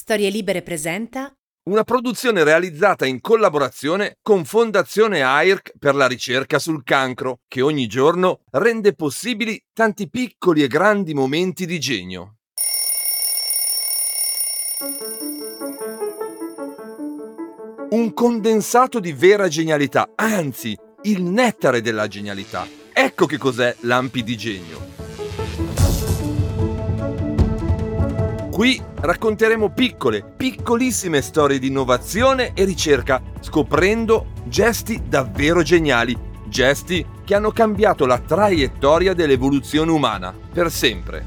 Storie Libere presenta Una produzione realizzata in collaborazione con Fondazione AIRC per la ricerca sul cancro, che ogni giorno rende possibili tanti piccoli e grandi momenti di genio. Un condensato di vera genialità, anzi, il nettare della genialità. Ecco che cos'è l'Ampi di Genio. Qui racconteremo piccole, piccolissime storie di innovazione e ricerca, scoprendo gesti davvero geniali, gesti che hanno cambiato la traiettoria dell'evoluzione umana per sempre.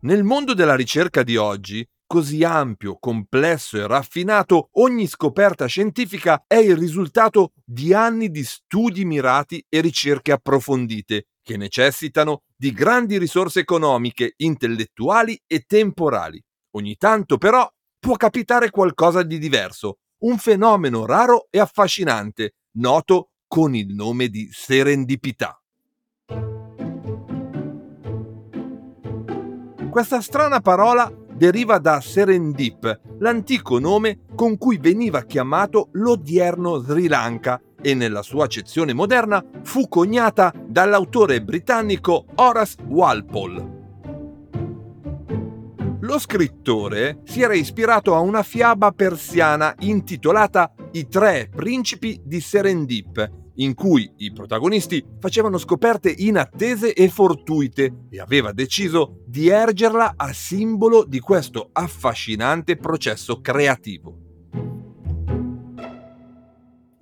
Nel mondo della ricerca di oggi, così ampio, complesso e raffinato, ogni scoperta scientifica è il risultato di anni di studi mirati e ricerche approfondite che necessitano di grandi risorse economiche, intellettuali e temporali. Ogni tanto però può capitare qualcosa di diverso, un fenomeno raro e affascinante, noto con il nome di serendipità. Questa strana parola deriva da Serendip, l'antico nome con cui veniva chiamato l'odierno Sri Lanka e nella sua accezione moderna fu coniata dall'autore britannico Horace Walpole. Lo scrittore si era ispirato a una fiaba persiana intitolata I tre principi di Serendip, in cui i protagonisti facevano scoperte inattese e fortuite e aveva deciso di ergerla a simbolo di questo affascinante processo creativo.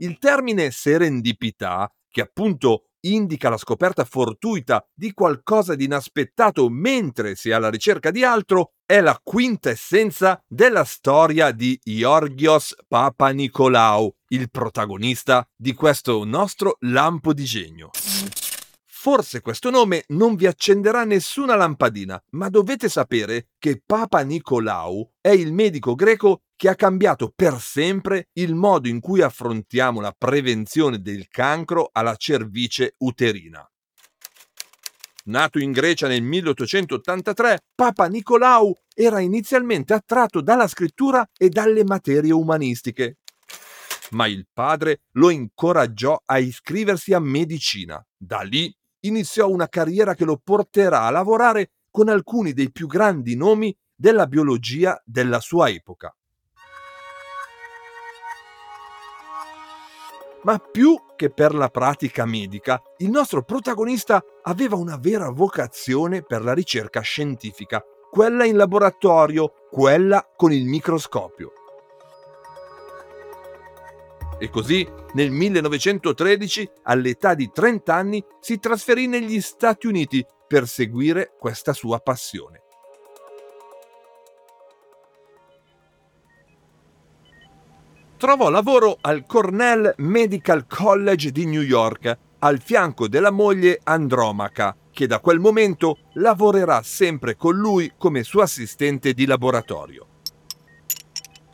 Il termine serendipità, che appunto indica la scoperta fortuita di qualcosa di inaspettato mentre si è alla ricerca di altro, è la quinta essenza della storia di Georgios Papanikolaou, il protagonista di questo nostro lampo di genio. Forse questo nome non vi accenderà nessuna lampadina, ma dovete sapere che Papa Nicolau è il medico greco che ha cambiato per sempre il modo in cui affrontiamo la prevenzione del cancro alla cervice uterina. Nato in Grecia nel 1883, Papa Nicolau era inizialmente attratto dalla scrittura e dalle materie umanistiche. Ma il padre lo incoraggiò a iscriversi a medicina. Da lì iniziò una carriera che lo porterà a lavorare con alcuni dei più grandi nomi della biologia della sua epoca. Ma più che per la pratica medica, il nostro protagonista aveva una vera vocazione per la ricerca scientifica, quella in laboratorio, quella con il microscopio. E così nel 1913, all'età di 30 anni, si trasferì negli Stati Uniti per seguire questa sua passione. Trovò lavoro al Cornell Medical College di New York, al fianco della moglie Andromaca, che da quel momento lavorerà sempre con lui come suo assistente di laboratorio.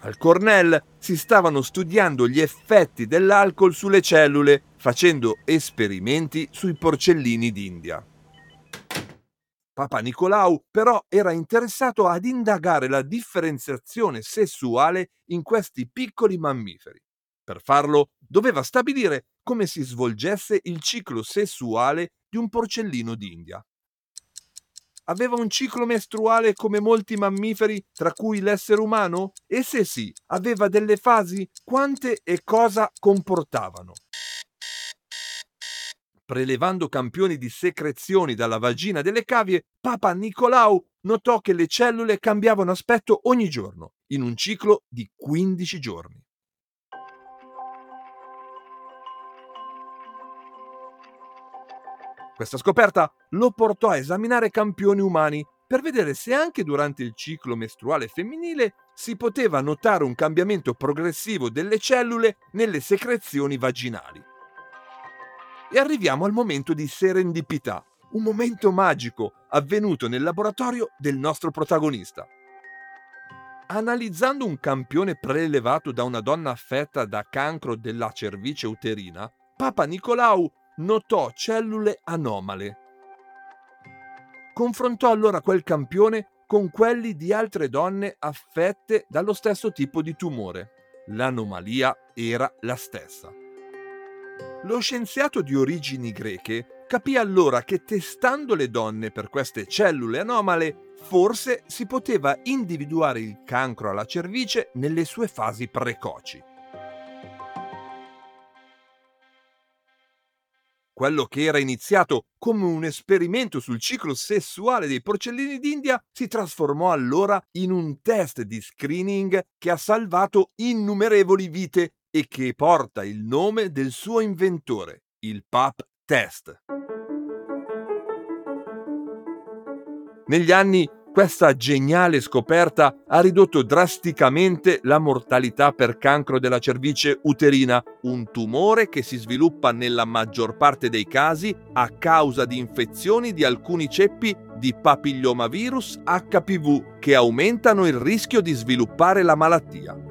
Al Cornell si stavano studiando gli effetti dell'alcol sulle cellule, facendo esperimenti sui porcellini d'India. Papa Nicolau però era interessato ad indagare la differenziazione sessuale in questi piccoli mammiferi. Per farlo doveva stabilire come si svolgesse il ciclo sessuale di un porcellino d'India. Aveva un ciclo mestruale come molti mammiferi, tra cui l'essere umano? E se sì, aveva delle fasi? Quante e cosa comportavano? prelevando campioni di secrezioni dalla vagina delle cavie, Papa Nicolau notò che le cellule cambiavano aspetto ogni giorno, in un ciclo di 15 giorni. Questa scoperta lo portò a esaminare campioni umani per vedere se anche durante il ciclo mestruale femminile si poteva notare un cambiamento progressivo delle cellule nelle secrezioni vaginali. E arriviamo al momento di serendipità, un momento magico avvenuto nel laboratorio del nostro protagonista. Analizzando un campione prelevato da una donna affetta da cancro della cervice uterina, Papa Nicolau notò cellule anomale. confrontò allora quel campione con quelli di altre donne affette dallo stesso tipo di tumore. L'anomalia era la stessa. Lo scienziato di origini greche capì allora che testando le donne per queste cellule anomale, forse si poteva individuare il cancro alla cervice nelle sue fasi precoci. Quello che era iniziato come un esperimento sul ciclo sessuale dei porcellini d'India si trasformò allora in un test di screening che ha salvato innumerevoli vite e che porta il nome del suo inventore, il PAP test. Negli anni questa geniale scoperta ha ridotto drasticamente la mortalità per cancro della cervice uterina, un tumore che si sviluppa nella maggior parte dei casi a causa di infezioni di alcuni ceppi di papillomavirus HPV che aumentano il rischio di sviluppare la malattia.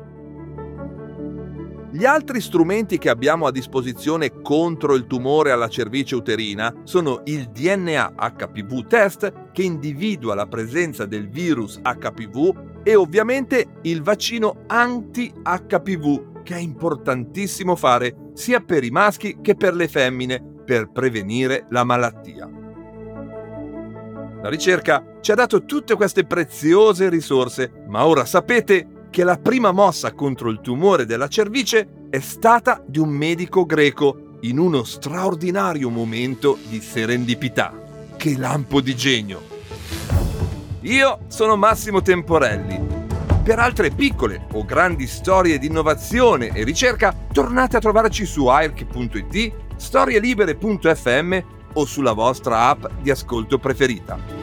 Gli altri strumenti che abbiamo a disposizione contro il tumore alla cervice uterina sono il DNA HPV test che individua la presenza del virus HPV e ovviamente il vaccino anti-HPV che è importantissimo fare sia per i maschi che per le femmine per prevenire la malattia. La ricerca ci ha dato tutte queste preziose risorse, ma ora sapete che la prima mossa contro il tumore della cervice è stata di un medico greco in uno straordinario momento di serendipità. Che lampo di genio! Io sono Massimo Temporelli. Per altre piccole o grandi storie di innovazione e ricerca, tornate a trovarci su airk.it, storielibere.fm o sulla vostra app di ascolto preferita.